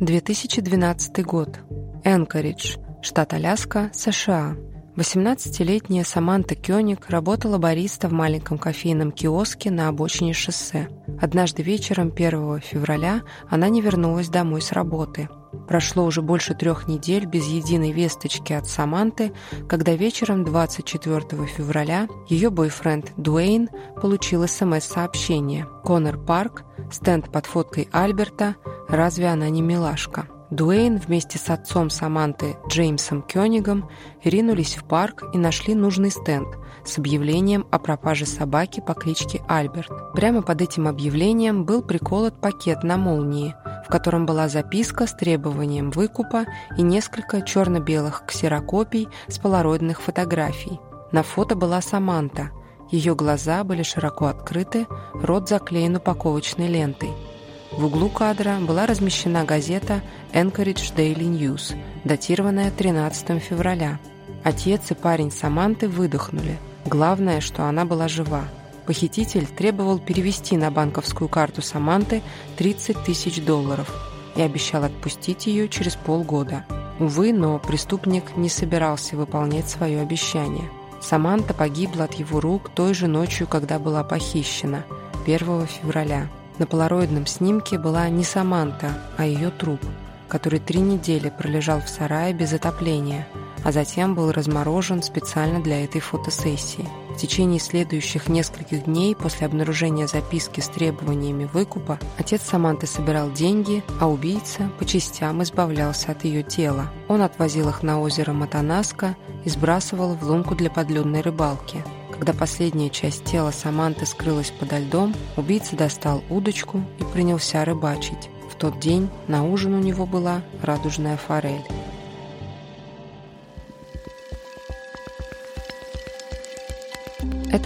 2012 год. Энкоридж, штат Аляска, США. 18-летняя Саманта Кёник работала бариста в маленьком кофейном киоске на обочине шоссе. Однажды вечером 1 февраля она не вернулась домой с работы. Прошло уже больше трех недель без единой весточки от Саманты, когда вечером 24 февраля ее бойфренд Дуэйн получил СМС-сообщение. Конор Парк, стенд под фоткой Альберта, разве она не милашка? Дуэйн вместе с отцом Саманты Джеймсом Кёнигом ринулись в парк и нашли нужный стенд с объявлением о пропаже собаки по кличке Альберт. Прямо под этим объявлением был приколот пакет на молнии, в котором была записка с требованием выкупа и несколько черно-белых ксерокопий с полароидных фотографий. На фото была Саманта. Ее глаза были широко открыты, рот заклеен упаковочной лентой – в углу кадра была размещена газета Anchorage Daily News, датированная 13 февраля. Отец и парень Саманты выдохнули. Главное, что она была жива. Похититель требовал перевести на банковскую карту Саманты 30 тысяч долларов и обещал отпустить ее через полгода. Увы, но преступник не собирался выполнять свое обещание. Саманта погибла от его рук той же ночью, когда была похищена, 1 февраля. На полароидном снимке была не Саманта, а ее труп, который три недели пролежал в сарае без отопления, а затем был разморожен специально для этой фотосессии. В течение следующих нескольких дней после обнаружения записки с требованиями выкупа отец Саманты собирал деньги, а убийца по частям избавлялся от ее тела. Он отвозил их на озеро Матанаска и сбрасывал в лунку для подледной рыбалки – когда последняя часть тела Саманты скрылась подо льдом, убийца достал удочку и принялся рыбачить. В тот день на ужин у него была радужная форель.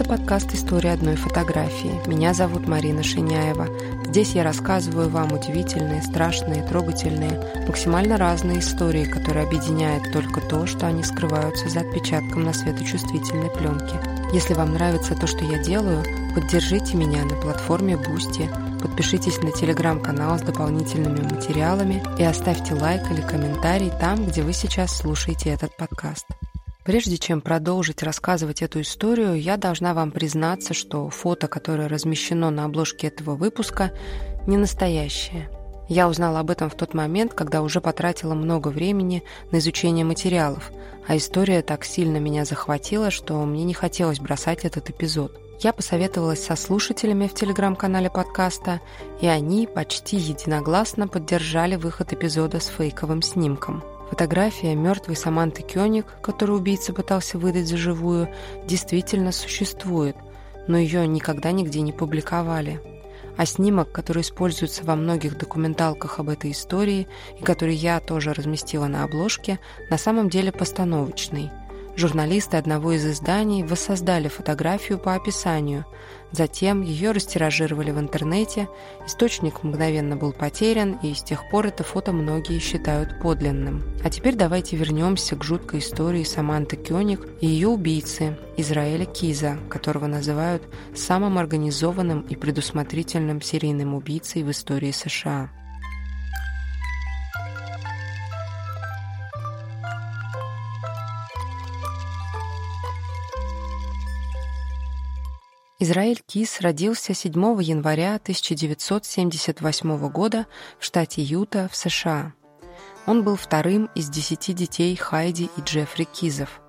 Это подкаст «История одной фотографии». Меня зовут Марина Шиняева. Здесь я рассказываю вам удивительные, страшные, трогательные, максимально разные истории, которые объединяют только то, что они скрываются за отпечатком на светочувствительной пленке. Если вам нравится то, что я делаю, поддержите меня на платформе Boosty, подпишитесь на телеграм-канал с дополнительными материалами и оставьте лайк или комментарий там, где вы сейчас слушаете этот подкаст. Прежде чем продолжить рассказывать эту историю, я должна вам признаться, что фото, которое размещено на обложке этого выпуска, не настоящее. Я узнала об этом в тот момент, когда уже потратила много времени на изучение материалов, а история так сильно меня захватила, что мне не хотелось бросать этот эпизод. Я посоветовалась со слушателями в телеграм-канале подкаста, и они почти единогласно поддержали выход эпизода с фейковым снимком. Фотография мертвой Саманты Кёник, которую убийца пытался выдать за живую, действительно существует, но ее никогда нигде не публиковали. А снимок, который используется во многих документалках об этой истории и который я тоже разместила на обложке, на самом деле постановочный – Журналисты одного из изданий воссоздали фотографию по описанию. Затем ее растиражировали в интернете, источник мгновенно был потерян, и с тех пор это фото многие считают подлинным. А теперь давайте вернемся к жуткой истории Саманты Кёник и ее убийцы Израиля Киза, которого называют самым организованным и предусмотрительным серийным убийцей в истории США. Израиль Кис родился 7 января 1978 года в штате Юта в США. Он был вторым из десяти детей Хайди и Джеффри Кизов.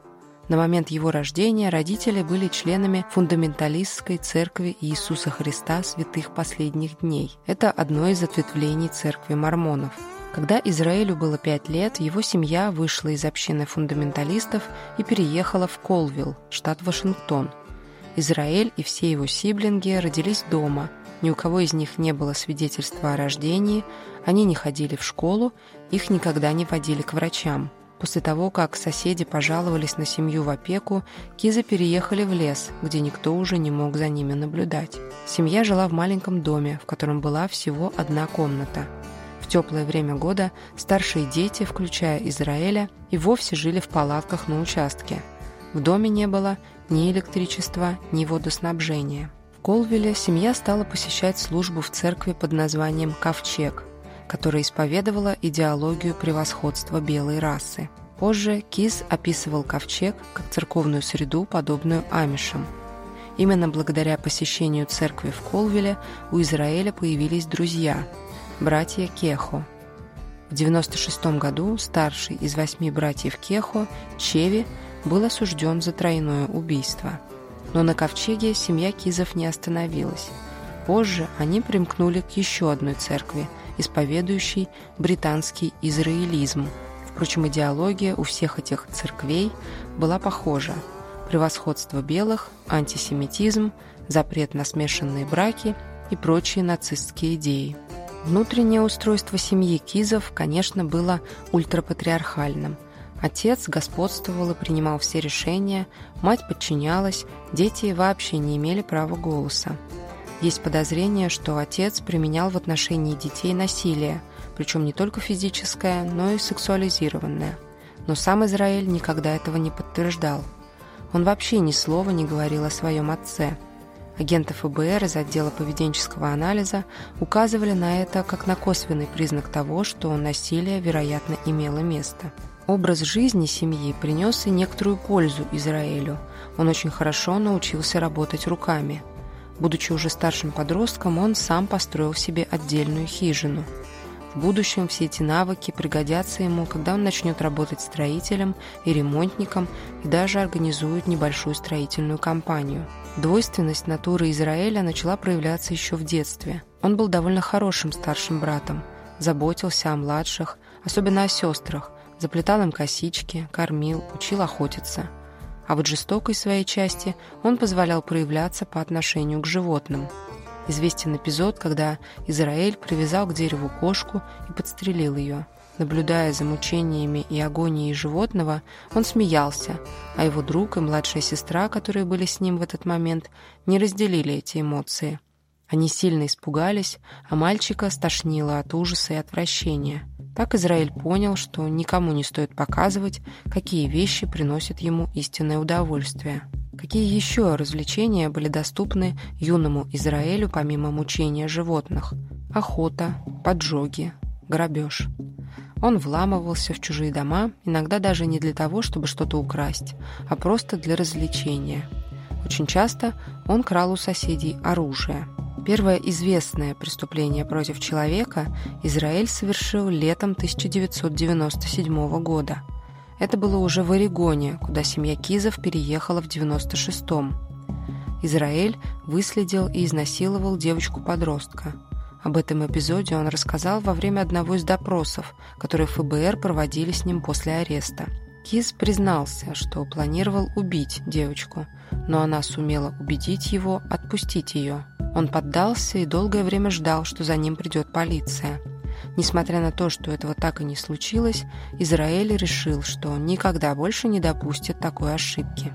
На момент его рождения родители были членами фундаменталистской церкви Иисуса Христа святых последних дней. Это одно из ответвлений церкви мормонов. Когда Израилю было пять лет, его семья вышла из общины фундаменталистов и переехала в Колвилл, штат Вашингтон – Израиль и все его сиблинги родились дома. Ни у кого из них не было свидетельства о рождении, они не ходили в школу, их никогда не водили к врачам. После того, как соседи пожаловались на семью в опеку, Кизы переехали в лес, где никто уже не мог за ними наблюдать. Семья жила в маленьком доме, в котором была всего одна комната. В теплое время года старшие дети, включая Израиля, и вовсе жили в палатках на участке. В доме не было ни электричества, ни водоснабжения. В Колвилле семья стала посещать службу в церкви под названием «Ковчег». которая исповедовала идеологию превосходства белой расы. Позже Кис описывал ковчег как церковную среду, подобную амишам. Именно благодаря посещению церкви в Колвиле у Израиля появились друзья – братья Кехо. В 96 году старший из восьми братьев Кехо, Чеви, был осужден за тройное убийство. Но на ковчеге семья Кизов не остановилась. Позже они примкнули к еще одной церкви, исповедующей британский израилизм. Впрочем, идеология у всех этих церквей была похожа. Превосходство белых, антисемитизм, запрет на смешанные браки и прочие нацистские идеи. Внутреннее устройство семьи Кизов, конечно, было ультрапатриархальным – Отец господствовал и принимал все решения, мать подчинялась, дети вообще не имели права голоса. Есть подозрение, что отец применял в отношении детей насилие, причем не только физическое, но и сексуализированное. Но сам Израиль никогда этого не подтверждал. Он вообще ни слова не говорил о своем отце. Агенты ФБР из отдела поведенческого анализа указывали на это как на косвенный признак того, что насилие, вероятно, имело место. Образ жизни семьи принес и некоторую пользу Израилю. Он очень хорошо научился работать руками. Будучи уже старшим подростком, он сам построил себе отдельную хижину. В будущем все эти навыки пригодятся ему, когда он начнет работать строителем и ремонтником и даже организует небольшую строительную компанию. Двойственность натуры Израиля начала проявляться еще в детстве. Он был довольно хорошим старшим братом, заботился о младших, особенно о сестрах – заплетал им косички, кормил, учил охотиться. А вот жестокой своей части он позволял проявляться по отношению к животным. Известен эпизод, когда Израиль привязал к дереву кошку и подстрелил ее. Наблюдая за мучениями и агонией животного, он смеялся, а его друг и младшая сестра, которые были с ним в этот момент, не разделили эти эмоции. Они сильно испугались, а мальчика стошнило от ужаса и отвращения. Так Израиль понял, что никому не стоит показывать, какие вещи приносят ему истинное удовольствие. Какие еще развлечения были доступны юному Израилю помимо мучения животных? Охота, поджоги, грабеж. Он вламывался в чужие дома, иногда даже не для того, чтобы что-то украсть, а просто для развлечения. Очень часто он крал у соседей оружие – Первое известное преступление против человека Израиль совершил летом 1997 года. Это было уже в Орегоне, куда семья Кизов переехала в 96-м. Израиль выследил и изнасиловал девочку-подростка. Об этом эпизоде он рассказал во время одного из допросов, которые ФБР проводили с ним после ареста. Киз признался, что планировал убить девочку, но она сумела убедить его отпустить ее – он поддался и долгое время ждал, что за ним придет полиция. Несмотря на то, что этого так и не случилось, Израиль решил, что никогда больше не допустит такой ошибки.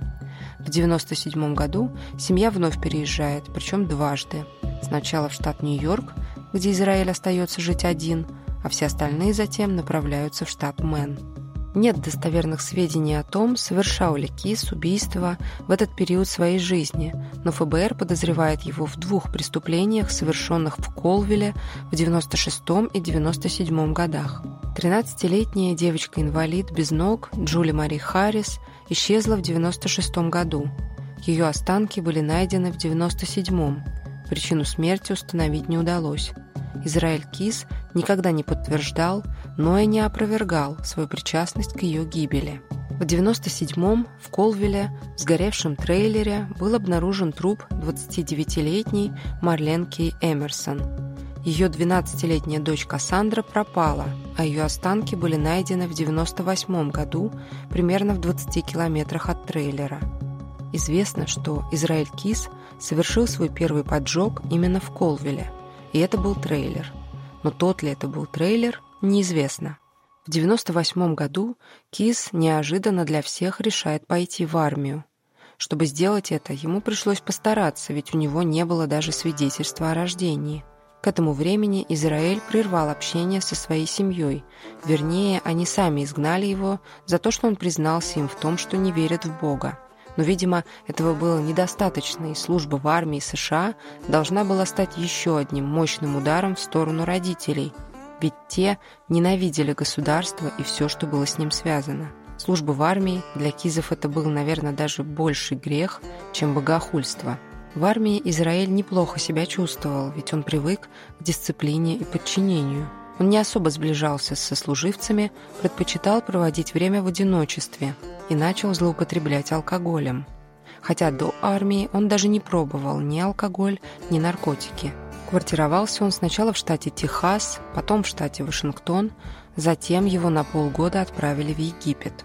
В 1997 году семья вновь переезжает, причем дважды. Сначала в штат Нью-Йорк, где Израиль остается жить один, а все остальные затем направляются в штат Мэн. Нет достоверных сведений о том, совершал ли Кис убийство в этот период своей жизни, но ФБР подозревает его в двух преступлениях, совершенных в Колвилле в 96 и 97 годах. 13-летняя девочка-инвалид без ног Джули Мари Харрис исчезла в 96 году. Ее останки были найдены в 97 Причину смерти установить не удалось. Израиль Кис никогда не подтверждал, но и не опровергал свою причастность к ее гибели. В 97-м в Колвилле в сгоревшем трейлере был обнаружен труп 29-летней Марленки Эмерсон. Ее 12-летняя дочь Кассандра пропала, а ее останки были найдены в 98 году примерно в 20 километрах от трейлера. Известно, что Израиль Кис совершил свой первый поджог именно в Колвилле, и это был трейлер. Но тот ли это был трейлер, неизвестно. В 98 году Кис неожиданно для всех решает пойти в армию. Чтобы сделать это, ему пришлось постараться, ведь у него не было даже свидетельства о рождении. К этому времени Израиль прервал общение со своей семьей. Вернее, они сами изгнали его за то, что он признался им в том, что не верит в Бога. Но, видимо, этого было недостаточно, и служба в армии США должна была стать еще одним мощным ударом в сторону родителей. ведь те ненавидели государство и все, что было с ним связано. Служба в армии для кизов это был, наверное, даже больший грех, чем богохульство. В армии Израиль неплохо себя чувствовал, ведь он привык к дисциплине и подчинению. Он не особо сближался с сослуживцами, предпочитал проводить время в одиночестве и начал злоупотреблять алкоголем. Хотя до армии он даже не пробовал ни алкоголь, ни наркотики. Квартировался он сначала в штате Техас, потом в штате Вашингтон, затем его на полгода отправили в Египет.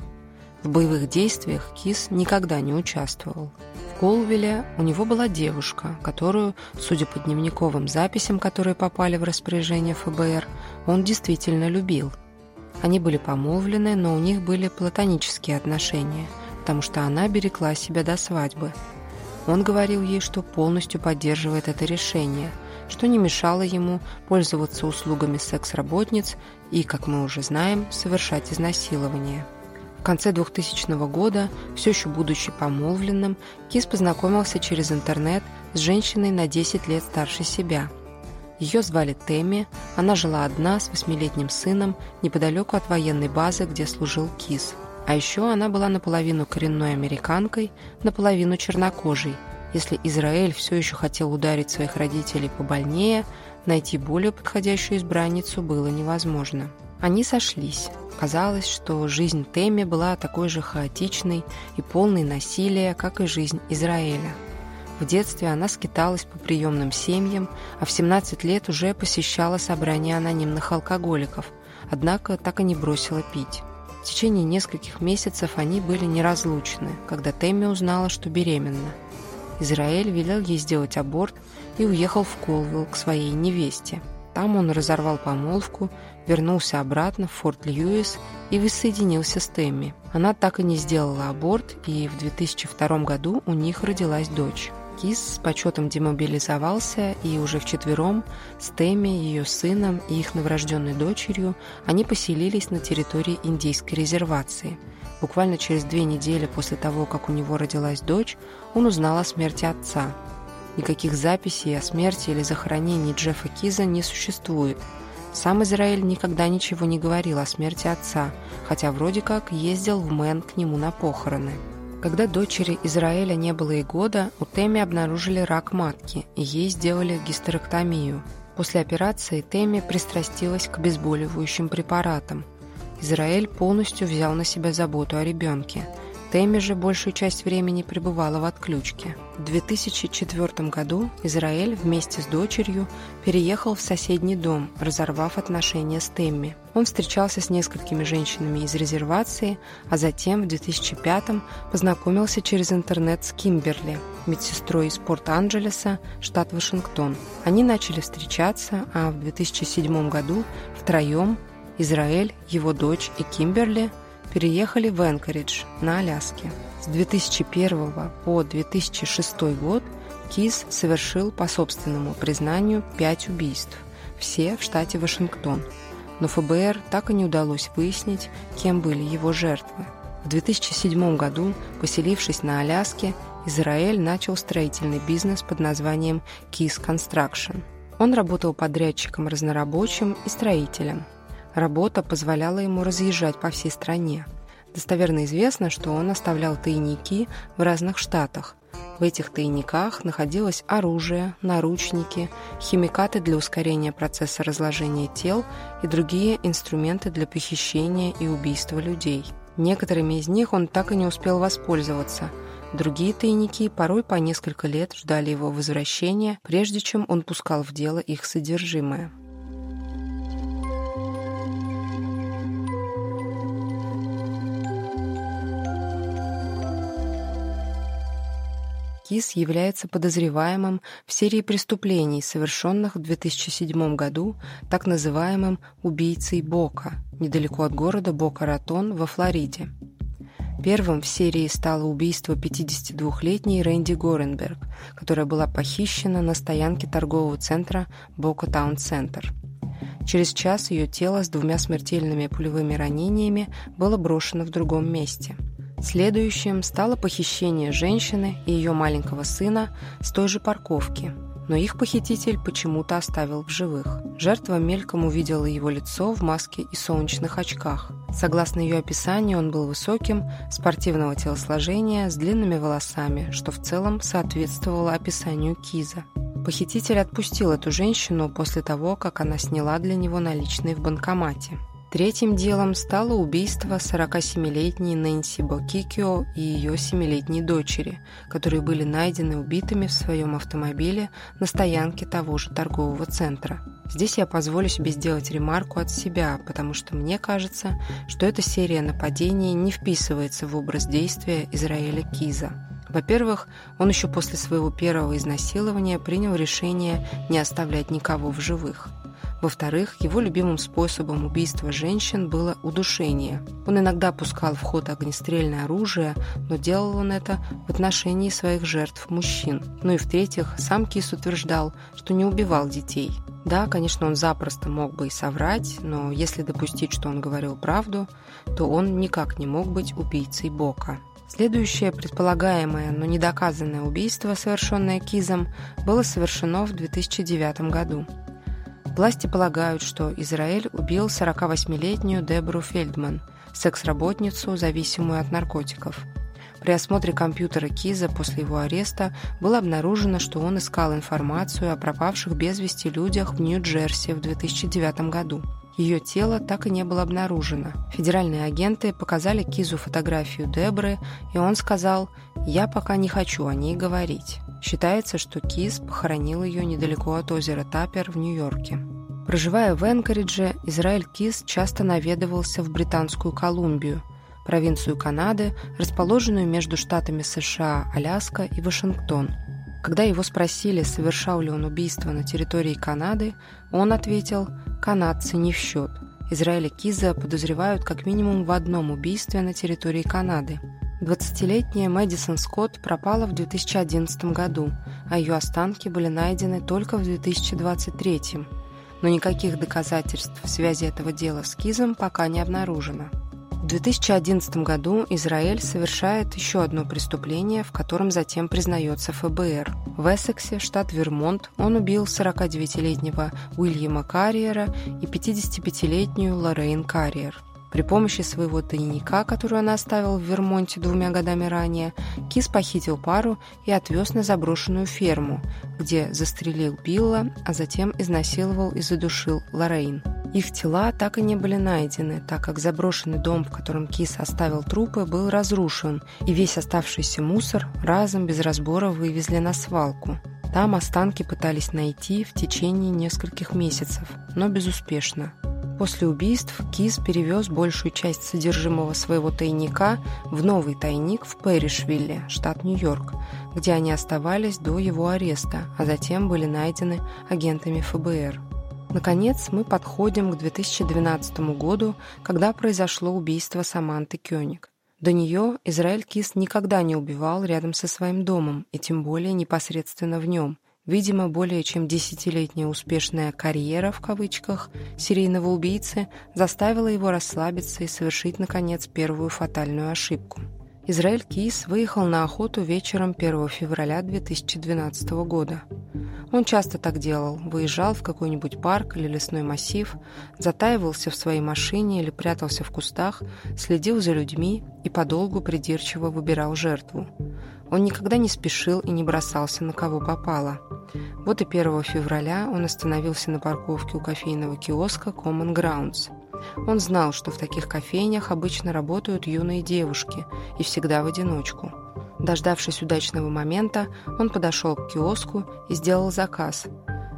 В боевых действиях Кис никогда не участвовал. В Колвилле у него была девушка, которую, судя по дневниковым записям, которые попали в распоряжение ФБР, он действительно любил. Они были помолвлены, но у них были платонические отношения, потому что она берегла себя до свадьбы. Он говорил ей, что полностью поддерживает это решение, что не мешало ему пользоваться услугами секс-работниц и, как мы уже знаем, совершать изнасилование. В конце 2000 года, все еще будучи помолвленным, Кис познакомился через интернет с женщиной на 10 лет старше себя. Ее звали Тэмми, она жила одна с восьмилетним сыном неподалеку от военной базы, где служил Кис. А еще она была наполовину коренной американкой, наполовину чернокожей. Если Израиль все еще хотел ударить своих родителей побольнее, найти более подходящую избранницу было невозможно. Они сошлись. Казалось, что жизнь Тэмми была такой же хаотичной и полной насилия, как и жизнь Израиля. В детстве она скиталась по приемным семьям, а в 17 лет уже посещала собрания анонимных алкоголиков, однако так и не бросила пить. В течение нескольких месяцев они были неразлучны, когда Тэмми узнала, что беременна. Израиль велел ей сделать аборт и уехал в Колвилл к своей невесте. Там он разорвал помолвку вернулся обратно в Форт Льюис и воссоединился с Тэмми. Она так и не сделала аборт, и в 2002 году у них родилась дочь. Кис с почетом демобилизовался, и уже вчетвером с Тэмми, ее сыном и их новорожденной дочерью они поселились на территории индийской резервации. Буквально через две недели после того, как у него родилась дочь, он узнал о смерти отца. Никаких записей о смерти или захоронении Джеффа Киза не существует – сам Израиль никогда ничего не говорил о смерти отца, хотя вроде как ездил в Мэн к нему на похороны. Когда дочери Израиля не было и года, у Теми обнаружили рак матки, и ей сделали гистерэктомию. После операции Теми пристрастилась к обезболивающим препаратам. Израиль полностью взял на себя заботу о ребенке – Тэмми же большую часть времени пребывала в отключке. В 2004 году Израиль вместе с дочерью переехал в соседний дом, разорвав отношения с Тэмми. Он встречался с несколькими женщинами из резервации, а затем в 2005 познакомился через интернет с Кимберли, медсестрой из Порт-Анджелеса, штат Вашингтон. Они начали встречаться, а в 2007 году втроем Израиль, его дочь и Кимберли – переехали в Энкоридж на Аляске. С 2001 по 2006 год Кис совершил по собственному признанию пять убийств, все в штате Вашингтон. Но ФБР так и не удалось выяснить, кем были его жертвы. В 2007 году, поселившись на Аляске, Израиль начал строительный бизнес под названием Kiss Construction. Он работал подрядчиком разнорабочим и строителем – Работа позволяла ему разъезжать по всей стране. Достоверно известно, что он оставлял тайники в разных штатах. В этих тайниках находилось оружие, наручники, химикаты для ускорения процесса разложения тел и другие инструменты для похищения и убийства людей. Некоторыми из них он так и не успел воспользоваться. Другие тайники порой по несколько лет ждали его возвращения, прежде чем он пускал в дело их содержимое. Кис является подозреваемым в серии преступлений, совершенных в 2007 году так называемым «убийцей Бока», недалеко от города Бока-Ратон во Флориде. Первым в серии стало убийство 52-летней Рэнди Горенберг, которая была похищена на стоянке торгового центра Бока Таун Центр. Через час ее тело с двумя смертельными пулевыми ранениями было брошено в другом месте – Следующим стало похищение женщины и ее маленького сына с той же парковки. но их похититель почему-то оставил в живых. Жертва мельком увидела его лицо в маске и солнечных очках. Согласно ее описанию, он был высоким, спортивного телосложения, с длинными волосами, что в целом соответствовало описанию Киза. Похититель отпустил эту женщину после того, как она сняла для него наличные в банкомате. Третьим делом стало убийство 47-летней Нэнси Бокикио и ее 7-летней дочери, которые были найдены убитыми в своем автомобиле на стоянке того же торгового центра. Здесь я позволю себе сделать ремарку от себя, потому что мне кажется, что эта серия нападений не вписывается в образ действия Израиля Киза. Во-первых, он еще после своего первого изнасилования принял решение не оставлять никого в живых – во-вторых, его любимым способом убийства женщин было удушение. Он иногда пускал в ход огнестрельное оружие, но делал он это в отношении своих жертв мужчин. Ну и в-третьих, сам Кис утверждал, что не убивал детей. Да, конечно, он запросто мог бы и соврать, но если допустить, что он говорил правду, то он никак не мог быть убийцей Бока. Следующее предполагаемое, но недоказанное убийство, совершенное Кизом, было совершено в 2009 году. Власти полагают, что Израиль убил 48-летнюю Дебору Фельдман, секс-работницу, зависимую от наркотиков. При осмотре компьютера Киза после его ареста было обнаружено, что он искал информацию о пропавших без вести людях в Нью-Джерси в 2009 году. Ее тело так и не было обнаружено. Федеральные агенты показали Кизу фотографию Дебры, и он сказал «Я пока не хочу о ней говорить». Считается, что Киз похоронил ее недалеко от озера Тапер в Нью-Йорке. Проживая в Энкоридже, Израиль Киз часто наведывался в Британскую Колумбию, провинцию Канады, расположенную между штатами США, Аляска и Вашингтон. Когда его спросили, совершал ли он убийство на территории Канады, он ответил «канадцы не в счет». Израиля Киза подозревают как минимум в одном убийстве на территории Канады – 20-летняя Мэдисон Скотт пропала в 2011 году, а ее останки были найдены только в 2023. Но никаких доказательств связи этого дела с Кизом пока не обнаружено. В 2011 году Израиль совершает еще одно преступление, в котором затем признается ФБР. В Эссексе, штат Вермонт, он убил 49-летнего Уильяма Карриера и 55-летнюю Лоррейн Карриер – при помощи своего тайника, который он оставил в Вермонте двумя годами ранее, Кис похитил пару и отвез на заброшенную ферму, где застрелил Билла, а затем изнасиловал и задушил Лоррейн. Их тела так и не были найдены, так как заброшенный дом, в котором Кис оставил трупы, был разрушен, и весь оставшийся мусор разом без разбора вывезли на свалку. Там останки пытались найти в течение нескольких месяцев, но безуспешно. После убийств Киз перевез большую часть содержимого своего тайника в новый тайник в Пэришвилле, штат Нью-Йорк, где они оставались до его ареста, а затем были найдены агентами ФБР. Наконец, мы подходим к 2012 году, когда произошло убийство Саманты Кёник. До нее Израиль Кис никогда не убивал рядом со своим домом, и тем более непосредственно в нем. Видимо, более чем десятилетняя успешная «карьера» в кавычках серийного убийцы заставила его расслабиться и совершить, наконец, первую фатальную ошибку. Израиль Кис выехал на охоту вечером 1 февраля 2012 года. Он часто так делал, выезжал в какой-нибудь парк или лесной массив, затаивался в своей машине или прятался в кустах, следил за людьми и подолгу придирчиво выбирал жертву. Он никогда не спешил и не бросался на кого попало. Вот и 1 февраля он остановился на парковке у кофейного киоска Common Grounds. Он знал, что в таких кофейнях обычно работают юные девушки и всегда в одиночку. Дождавшись удачного момента, он подошел к киоску и сделал заказ.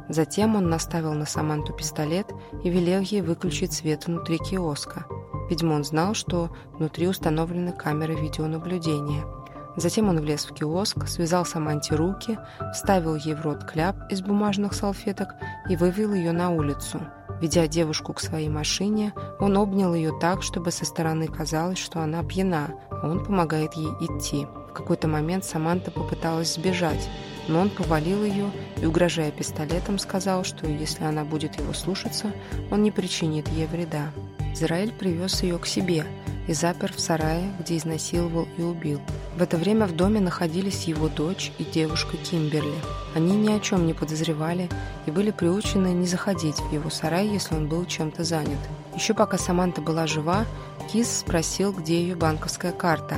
Затем он наставил на Саманту пистолет и велел ей выключить свет внутри киоска. Видимо, он знал, что внутри установлены камеры видеонаблюдения – Затем он влез в киоск, связал Саманте руки, вставил ей в рот кляп из бумажных салфеток и вывел ее на улицу. Ведя девушку к своей машине, он обнял ее так, чтобы со стороны казалось, что она пьяна, а он помогает ей идти. В какой-то момент Саманта попыталась сбежать, но он повалил ее и, угрожая пистолетом, сказал, что если она будет его слушаться, он не причинит ей вреда. Израиль привез ее к себе – и запер в сарае, где изнасиловал и убил. В это время в доме находились его дочь и девушка Кимберли. Они ни о чем не подозревали и были приучены не заходить в его сарай, если он был чем-то занят. Еще пока Саманта была жива, Кис спросил, где ее банковская карта.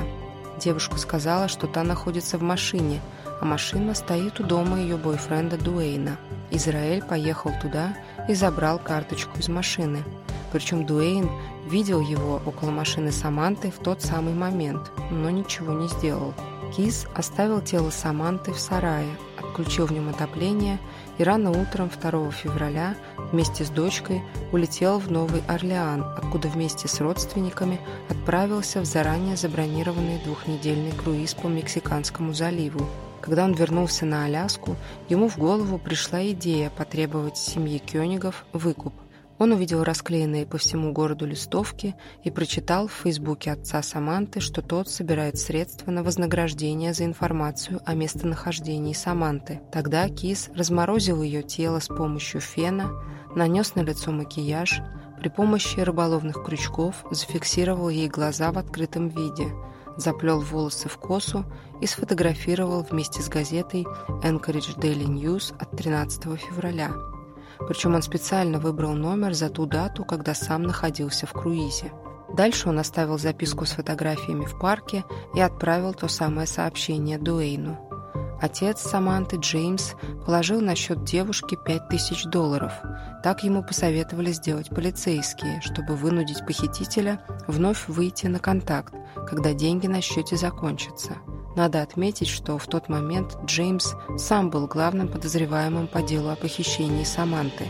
Девушка сказала, что та находится в машине, а машина стоит у дома ее бойфренда Дуэйна. Израиль поехал туда и забрал карточку из машины. Причем Дуэйн видел его около машины Саманты в тот самый момент, но ничего не сделал. Кис оставил тело Саманты в сарае, отключил в нем отопление и рано утром 2 февраля вместе с дочкой улетел в Новый Орлеан, откуда вместе с родственниками отправился в заранее забронированный двухнедельный круиз по Мексиканскому заливу. Когда он вернулся на Аляску, ему в голову пришла идея потребовать семьи Кёнигов выкуп – он увидел расклеенные по всему городу листовки и прочитал в фейсбуке отца Саманты, что тот собирает средства на вознаграждение за информацию о местонахождении Саманты. Тогда Кис разморозил ее тело с помощью фена, нанес на лицо макияж, при помощи рыболовных крючков зафиксировал ей глаза в открытом виде, заплел волосы в косу и сфотографировал вместе с газетой Anchorage Daily News от 13 февраля. Причем он специально выбрал номер за ту дату, когда сам находился в круизе. Дальше он оставил записку с фотографиями в парке и отправил то самое сообщение Дуэйну. Отец Саманты, Джеймс, положил на счет девушки 5000 долларов. Так ему посоветовали сделать полицейские, чтобы вынудить похитителя вновь выйти на контакт, когда деньги на счете закончатся. Надо отметить, что в тот момент Джеймс сам был главным подозреваемым по делу о похищении Саманты.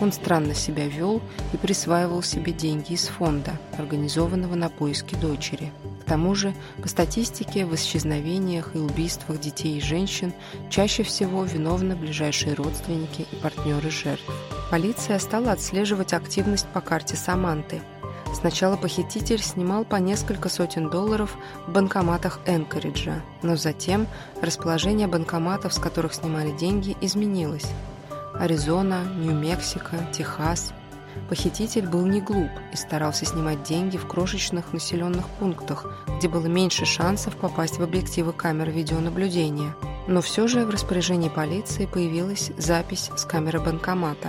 Он странно себя вел и присваивал себе деньги из фонда, организованного на поиски дочери. К тому же, по статистике, в исчезновениях и убийствах детей и женщин чаще всего виновны ближайшие родственники и партнеры жертв. Полиция стала отслеживать активность по карте Саманты – Сначала похититель снимал по несколько сотен долларов в банкоматах Энкориджа, но затем расположение банкоматов, с которых снимали деньги, изменилось. Аризона, Нью-Мексико, Техас. Похититель был не глуп и старался снимать деньги в крошечных населенных пунктах, где было меньше шансов попасть в объективы камер видеонаблюдения. Но все же в распоряжении полиции появилась запись с камеры банкомата.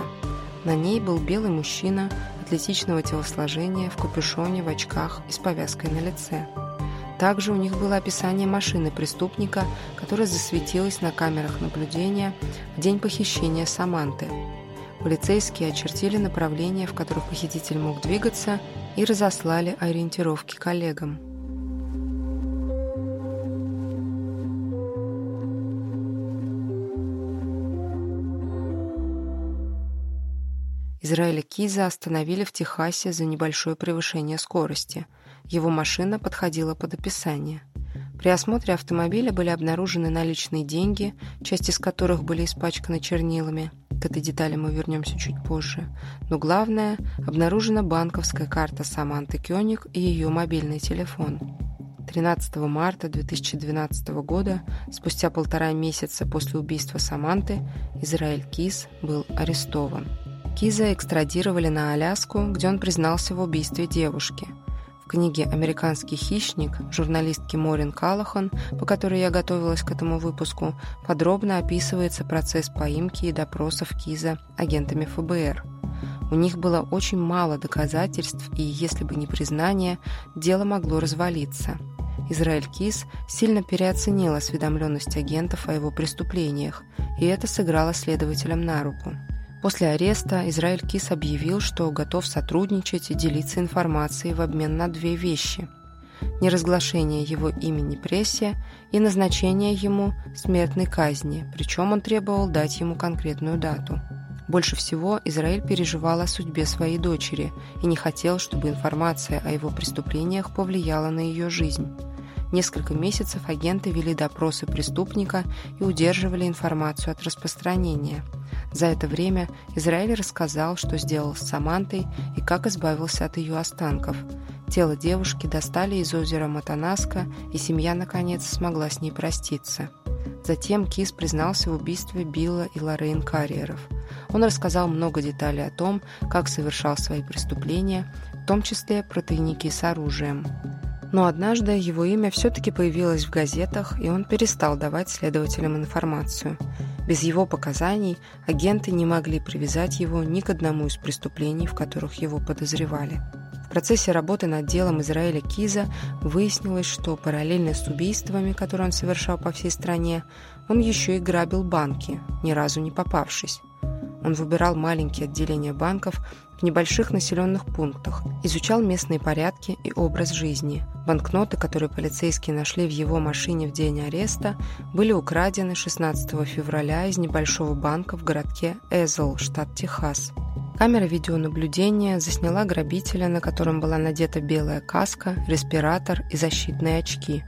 На ней был белый мужчина атлетичного телосложения, в капюшоне, в очках и с повязкой на лице. Также у них было описание машины преступника, которая засветилась на камерах наблюдения в день похищения Саманты. Полицейские очертили направления, в которых похититель мог двигаться, и разослали ориентировки коллегам. Израиля Киза остановили в Техасе за небольшое превышение скорости. Его машина подходила под описание. При осмотре автомобиля были обнаружены наличные деньги, часть из которых были испачканы чернилами. К этой детали мы вернемся чуть позже. Но главное, обнаружена банковская карта Саманты Кёник и ее мобильный телефон. 13 марта 2012 года, спустя полтора месяца после убийства Саманты, Израиль Кис был арестован. Киза экстрадировали на Аляску, где он признался в убийстве девушки. В книге «Американский хищник» журналистки Морин Калахан, по которой я готовилась к этому выпуску, подробно описывается процесс поимки и допросов Киза агентами ФБР. У них было очень мало доказательств, и если бы не признание, дело могло развалиться. Израиль Киз сильно переоценил осведомленность агентов о его преступлениях, и это сыграло следователям на руку. После ареста Израиль Кис объявил, что готов сотрудничать и делиться информацией в обмен на две вещи – неразглашение его имени прессе и назначение ему смертной казни, причем он требовал дать ему конкретную дату. Больше всего Израиль переживал о судьбе своей дочери и не хотел, чтобы информация о его преступлениях повлияла на ее жизнь. Несколько месяцев агенты вели допросы преступника и удерживали информацию от распространения – за это время Израиль рассказал, что сделал с Самантой и как избавился от ее останков. Тело девушки достали из озера Матанаска, и семья, наконец, смогла с ней проститься. Затем Кис признался в убийстве Билла и Лоррейн Карриеров. Он рассказал много деталей о том, как совершал свои преступления, в том числе про тайники с оружием. Но однажды его имя все-таки появилось в газетах, и он перестал давать следователям информацию. Без его показаний агенты не могли привязать его ни к одному из преступлений, в которых его подозревали. В процессе работы над делом Израиля Киза выяснилось, что параллельно с убийствами, которые он совершал по всей стране, он еще и грабил банки, ни разу не попавшись. Он выбирал маленькие отделения банков в небольших населенных пунктах, изучал местные порядки и образ жизни. Банкноты, которые полицейские нашли в его машине в день ареста, были украдены 16 февраля из небольшого банка в городке Эзл, штат Техас. Камера видеонаблюдения засняла грабителя, на котором была надета белая каска, респиратор и защитные очки.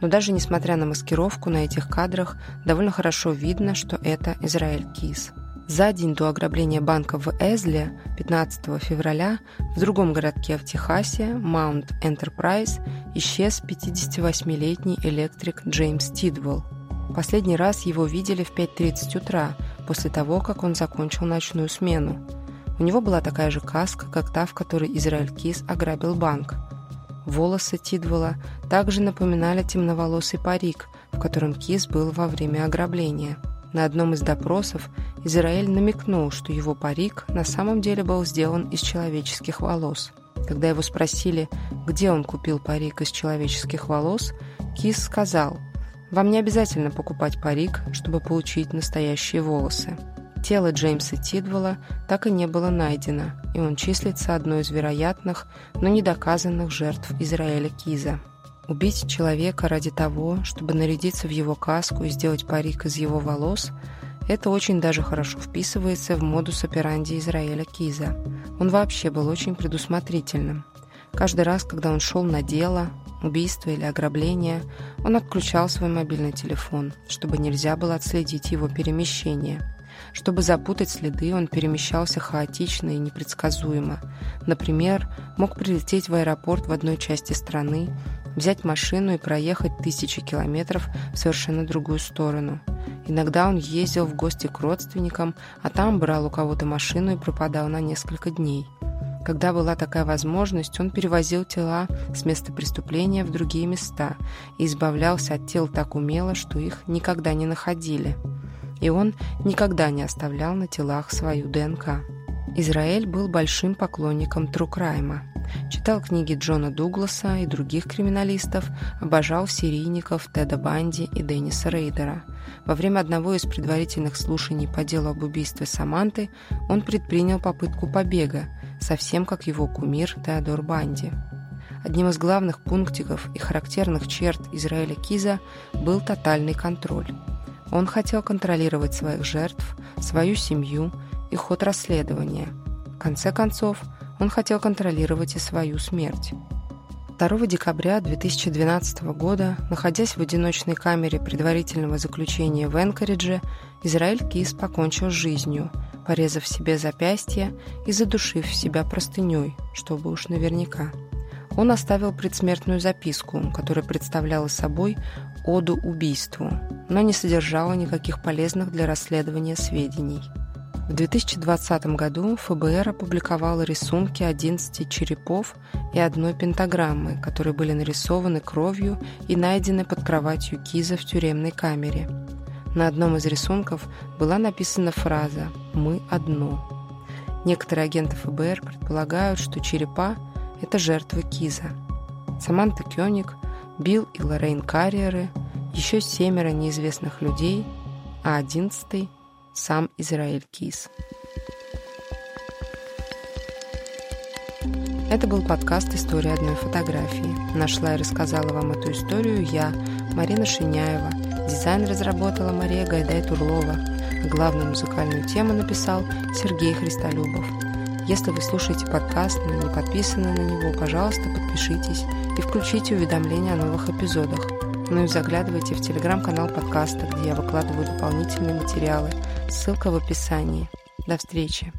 Но даже несмотря на маскировку на этих кадрах, довольно хорошо видно, что это Израиль Кис. За день до ограбления банка в Эзле, 15 февраля, в другом городке в Техасе, Маунт Энтерпрайз, исчез 58-летний электрик Джеймс Тидвелл. Последний раз его видели в 5.30 утра, после того, как он закончил ночную смену. У него была такая же каска, как та, в которой Израиль Кис ограбил банк. Волосы Тидвелла также напоминали темноволосый парик, в котором Кис был во время ограбления – на одном из допросов Израиль намекнул, что его парик на самом деле был сделан из человеческих волос. Когда его спросили, где он купил парик из человеческих волос, Кис сказал, «Вам не обязательно покупать парик, чтобы получить настоящие волосы». Тело Джеймса Тидвелла так и не было найдено, и он числится одной из вероятных, но недоказанных жертв Израиля Киза. Убить человека ради того, чтобы нарядиться в его каску и сделать парик из его волос – это очень даже хорошо вписывается в модус операнди Израиля Киза. Он вообще был очень предусмотрительным. Каждый раз, когда он шел на дело, убийство или ограбление, он отключал свой мобильный телефон, чтобы нельзя было отследить его перемещение. Чтобы запутать следы, он перемещался хаотично и непредсказуемо. Например, мог прилететь в аэропорт в одной части страны, взять машину и проехать тысячи километров в совершенно другую сторону. Иногда он ездил в гости к родственникам, а там брал у кого-то машину и пропадал на несколько дней. Когда была такая возможность, он перевозил тела с места преступления в другие места и избавлялся от тел так умело, что их никогда не находили. И он никогда не оставлял на телах свою ДНК. Израиль был большим поклонником Трукрайма. Читал книги Джона Дугласа и других криминалистов, обожал серийников Теда Банди и Денниса Рейдера. Во время одного из предварительных слушаний по делу об убийстве Саманты он предпринял попытку побега, совсем как его кумир Теодор Банди. Одним из главных пунктиков и характерных черт Израиля Киза был тотальный контроль. Он хотел контролировать своих жертв, свою семью и ход расследования. В конце концов, он хотел контролировать и свою смерть. 2 декабря 2012 года, находясь в одиночной камере предварительного заключения в Энкоридже, Израиль Кис покончил жизнью, порезав себе запястье и задушив себя простыней, чтобы уж наверняка. Он оставил предсмертную записку, которая представляла собой оду убийству, но не содержала никаких полезных для расследования сведений – в 2020 году ФБР опубликовало рисунки 11 черепов и одной пентаграммы, которые были нарисованы кровью и найдены под кроватью Киза в тюремной камере. На одном из рисунков была написана фраза «Мы одно». Некоторые агенты ФБР предполагают, что черепа – это жертвы Киза. Саманта Кёник, Билл и Лоррейн Карриеры, еще семеро неизвестных людей, а одиннадцатый – сам Израиль Кис. Это был подкаст «История одной фотографии». Нашла и рассказала вам эту историю я, Марина Шиняева. Дизайн разработала Мария Гайдай-Турлова. главную музыкальную тему написал Сергей Христолюбов. Если вы слушаете подкаст, но не подписаны на него, пожалуйста, подпишитесь и включите уведомления о новых эпизодах. Ну и заглядывайте в телеграм-канал подкаста, где я выкладываю дополнительные материалы – Ссылка в описании. До встречи!